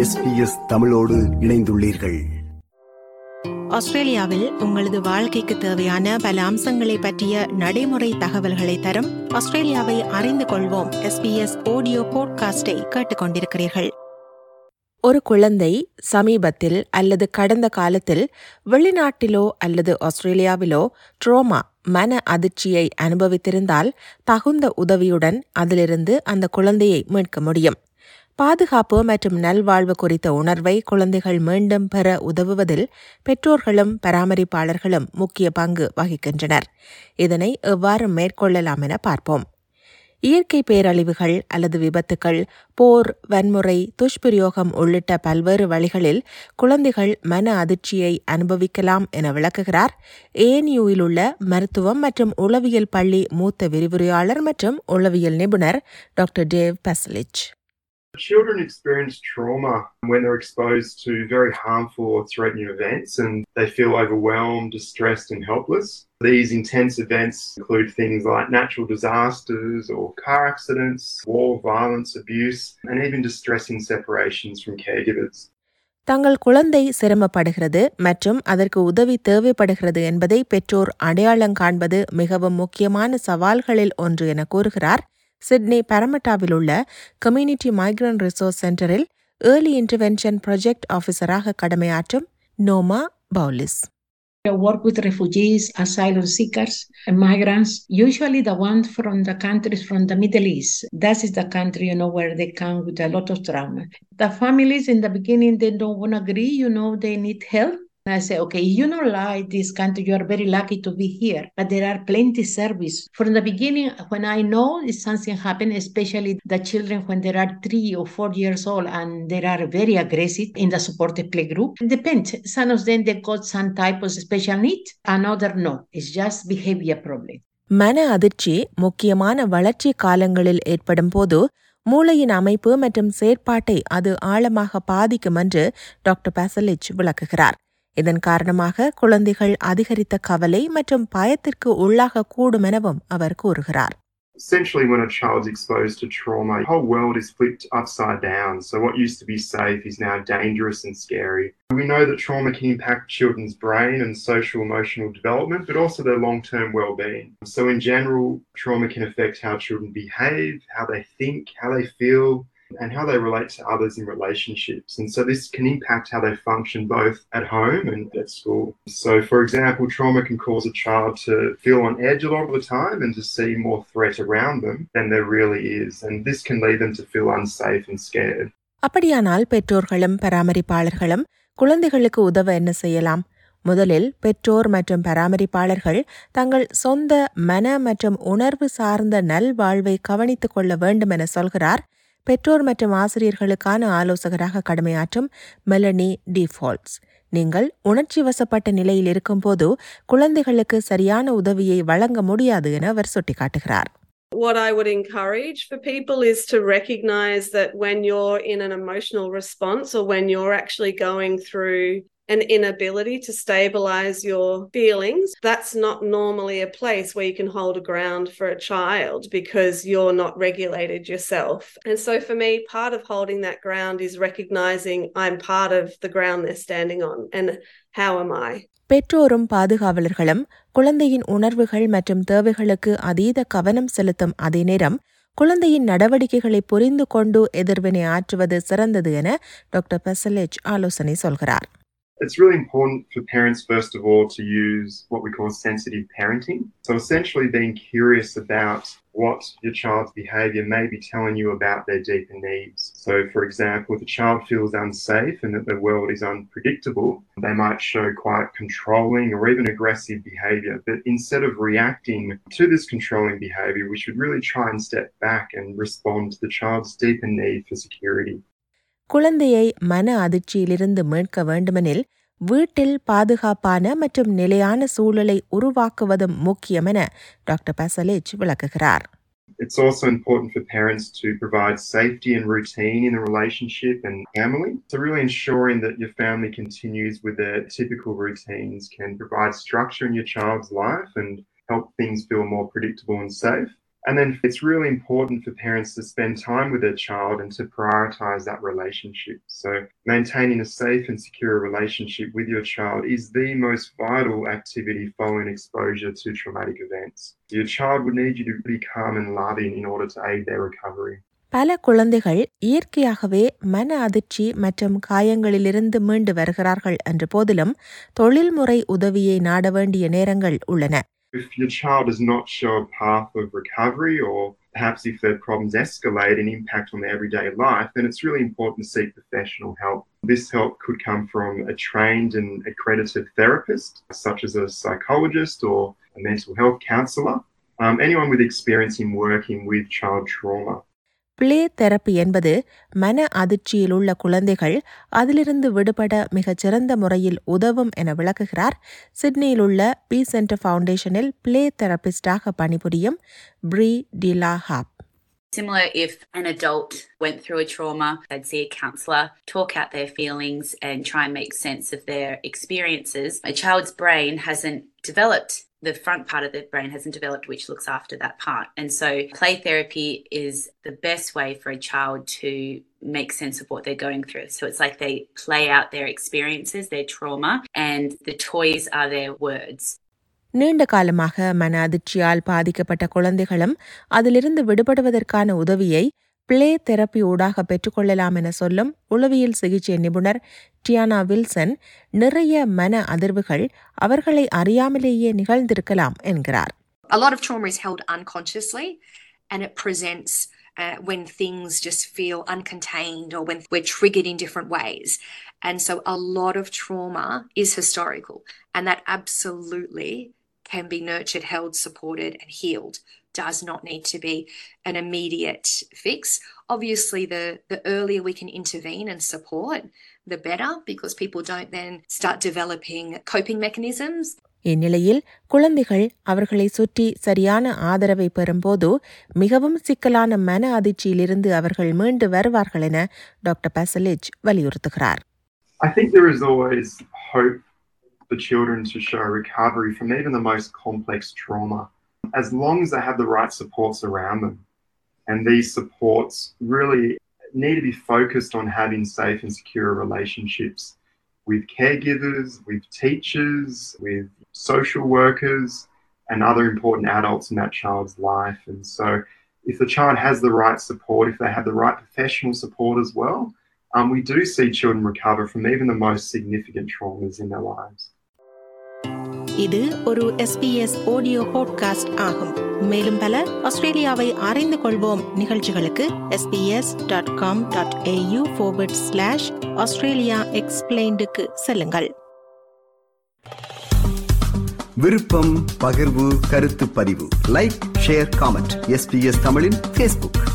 SBS தமிழோடு இணைந்துள்ளீர்கள். ஆஸ்திரேலியாவில் உங்களது வாழ்க்கைக்கு தேவையான பல அம்சங்களை பற்றிய நடைமுறை தகவல்களை தரும் ஆஸ்திரேலியாவை அறிந்து கொள்வோம். எஸ்பிஎஸ் ஆடியோ போட்காஸ்டை கேட்டுக்கொண்டிருக்கிறீர்கள். ஒரு குழந்தை சமீபத்தில் அல்லது கடந்த காலத்தில் வெளிநாட்டிலோ அல்லது ஆஸ்திரேலியாவிலோ ட்ரோமா மன அதிர்ச்சியை அனுபவித்திருந்தால் தகுந்த உதவியுடன் அதிலிருந்து அந்த குழந்தையை மீட்க முடியும். பாதுகாப்பு மற்றும் நல்வாழ்வு குறித்த உணர்வை குழந்தைகள் மீண்டும் பெற உதவுவதில் பெற்றோர்களும் பராமரிப்பாளர்களும் முக்கிய பங்கு வகிக்கின்றனர். இதனை எவ்வாறு மேற்கொள்ளலாம் என பார்ப்போம். இயற்கை பேரழிவுகள் அல்லது விபத்துக்கள் போர் வன்முறை துஷ்பிரயோகம் உள்ளிட்ட பல்வேறு வழிகளில் குழந்தைகள் மன அதிர்ச்சியை அனுபவிக்கலாம் என விளக்குகிறார். ஏஎன்யூவில் உள்ள மருத்துவம் மற்றும் உளவியல் பள்ளி மூத்த விரிவுரையாளர் மற்றும் உளவியல் நிபுணர் doctor Dave பஸ்லிச். Children experience trauma when they're exposed to very harmful or threatening events and they feel overwhelmed, distressed, and helpless. These intense events include things like natural disasters or car accidents, war, violence, abuse, and even distressing separations from caregivers. தங்கள் குழந்தை சிரமப்படுகிறது மற்றும் அதற்கு உதவி தேவைப்படுகிறது என்பதை பெற்றோர் அடையாளம் காண்பது மிகவும் முக்கியமான சவால்களில் ஒன்று என கூறுகிறார் சிட்னி பரமட்டாவில் உள்ள கம்யூனிட்டி மைக்ரன்ட் ரிசோர்ஸ் சென்டரில் ஏர்லி இன்டர்வென்ஷன் ப்ராஜெக்ட் ஆஃபீஸராக கடமையாற்றும் Noma Pauli's I work with refugees, asylum seekers, and migrants, usually the ones from the countries from the Middle East. That is the country, you know, where they come with a lot of trauma. The families in the beginning, they don't want to agree, you know, they need help. I say, okay, you don't like this country, you are very lucky to be here, but there are plenty service. From the beginning, when I know if something happened, especially the children when they are three or four years old and they are very aggressive in the supported play group, it depends. Some of them they got some type of special need, another no. It's just behavior problem. மன அதிர்ச்சி முக்கியமான வளர்ச்சி காலங்களில் ஏற்படும் போது மூளையின் அமைப்பு மற்றும் செயற்பாட்டை அது ஆழமாக பாதிக்கும் என்று டாக்டர் பாசலிச் விளக்குகிறார் இதன் காரணமாக குழந்தைகள் அதிகரித்த கவலை மற்றும் பயத்திற்கு உள்ளாகக்கூடும் எனவும் அவர் கூறுகிறார் Essentially, when a child's exposed to trauma, the whole world is flipped upside down. So, what used to be safe is now dangerous and scary. We know that trauma can impact children's brain and social emotional development, but also their long term well being. So, in general, trauma can affect how children behave, how they think, how they feel, and how they relate to others in relationships. And so this can impact how they function both at home and at school. So, for example, trauma can cause a child to feel on edge a lot of the time and to see more threat around them than there really is. And this can lead them to feel unsafe and scared. அப்படியானால் பெற்றோர்களும் பராமரிப்பாளர்களும் குழந்தைகளுக்கு உதவ என்ன செய்யலாம் முதலில் பெற்றோர் மற்றும் பராமரிப்பாளர்கள் தங்கள் சொந்த மன மற்றும் உணர்வு சார்ந்த நல்வாழ்வை கவனித்துக் கொள்ள வேண்டும் என சொல்கிறார் பெற்றோர் மற்றும் ஆசிரியர்களுக்கான ஆலோசகராக கடமையாற்றும் மெலனி டிஃபால்ட்ஸ் நீங்கள் உணர்ச்சி வசப்பட்ட நிலையில் இருக்கும்போது குழந்தைகளுக்கு சரியான உதவியை வழங்க முடியாது என அவர் சுட்டிக்காட்டுகிறார் What I would encourage for people is to recognize that when you're in an emotional response or when you're actually going through an inability to stabilize your feelings, that's not normally a place where you can hold a ground for a child because you're not regulated yourself. And so for me, part of holding that ground is recognizing I'm part of the ground they're standing on and how am I? பெற்றோரும் பாதுகாவலர்களும் குழந்தையின் உணர்வுகள் மற்றும் தேவைகளுக்கு அதீத கவனம் செலுத்தும் அதே நேரம் குழந்தையின் நடவடிக்கைகளை புரிந்து கொண்டு எதிர்வினை ஆற்றுவது சிறந்தது என டாக்டர் பெசலேஜ் ஆலோசனை சொல்கிறார் it's really important for parents, first of all, to use what we call sensitive parenting. So, essentially, being curious about what your child's behavior may be telling you about their deeper needs. So, for example, if a child feels unsafe and that the world is unpredictable, they might show quite controlling or even aggressive behavior. But instead of reacting to this controlling behavior, we should really try and step back and respond to the child's deeper need for security. குழந்தையை மன அதிர்ச்சியிலிருந்து மீட்க வேண்டுமெனில் வீட்டில் பாதுகாப்பான மற்றும் நிலையான சூழலை உருவாக்குவதும் முக்கியம் என டாக்டர் பசலேஜ் விளக்குகிறார் It's also important for parents to provide safety and routine in the relationship and family. So, really ensuring that your family continues with their typical routines can provide structure in your child's life and help things feel more predictable and safe. And then it's really important for parents to spend time with their child and to prioritize that relationship. So, maintaining a safe and secure relationship with your child is the most vital activity following exposure to traumatic events. Your child would need you to be calm and loving in order to aid their recovery. பல குழந்தைகள் இயற்கையாகவே மன அதிர்ச்சி மற்றும் காயங்களிலிருந்து மீண்டு வருகிறார்கள் என்ற போதிலும் தொழில்முறை உதவியை நாட வேண்டிய நேரங்கள் உள்ளன If your child does not show a path of recovery, or perhaps if their problems escalate and impact on their everyday life, then it's really important to seek professional help. This help could come from a trained and accredited therapist, such as a psychologist or a mental health counsellor, um, anyone with experience in working with child trauma. Play therapy என்பது மன அதிர்ச்சியில் உள்ள குழந்தைகள் அதிலிருந்து விடுபட மிகச் சிறந்த முறையில் உதவும் என விளக்குகிறார். சிட்னியில் உள்ள பி சென்டர் ஃபவுண்டேஷனில் பிளே தெரபிஸ்டாக பணிபுரியும் ப்ரீ டிலா ஹாப். Similar if an adult went through a trauma, they'd see a counsellor, talk out their feelings, and try and make sense of their experiences. A child's brain hasn't developed, the front part of the brain hasn't developed, which looks after that part. And so, play therapy is the best way for a child to make sense of what they're going through. So, it's like they play out their experiences, their trauma, and the toys are their words. நீண்ட காலமாக மன அதிர்ச்சியால் பாதிக்கப்பட்ட குழந்தைகளும் அதிலிருந்து விடுபடுவதற்கான உதவியை play therapy ஊடாக பெற்றுக்கொள்ளலாம் என சொல்லும் உளவியல் சிகிச்சை நிபுணர் டியானா வில்சன் நிறைய மன அதிர்வுகள் அவர்களை அறியாமலேயே நிகழ்ந்திருக்கலாம் என்கிறார் A lot of trauma is held unconsciously and it presents uh, when things just feel uncontained or when we're triggered in different ways. And so a lot of trauma is historical, and that absolutely can be nurtured, held, supported, and healed. Does not need to be an immediate fix. Obviously, the, the earlier we can intervene and support, the better, because people don't then start developing coping mechanisms இந்நிலையில் குழந்தைகள் அவர்களை சுற்றி சரியான ஆதரவை பெறும்போது மிகவும் சிக்கலான மன அதிர்ச்சியிலிருந்து அவர்கள் மீண்டு வருவார்கள் என doctor பசலிஜ் வலியுறுத்துகிறார் I think there is always hope for children to show recovery from even the most complex trauma, as long as they have the right supports around them. And these supports really need to be focused on having safe and secure relationships with caregivers, with teachers, with social workers, and other important adults in that child's life. And so, if the child has the right support, if they have the right professional support as well, um, we do see children recover from even the most significant traumas in their lives. இது ஒரு SBS audio podcast ஆகும். மேலும் பல ஆஸ்திரேலியாவை அறிந்து கொள்வோம் நிகழ்ச்சிகளுக்கு SBS dot com dot AU slash Australia எக்ஸ்பிளைண்டுக்கு செல்லுங்கள். விருப்பம் பகிர்வு கருத்து பதிவு. லைக் ஷேர் காமெண்ட் எஸ்பிஎஸ் தமிழின் ஃபேஸ்புக்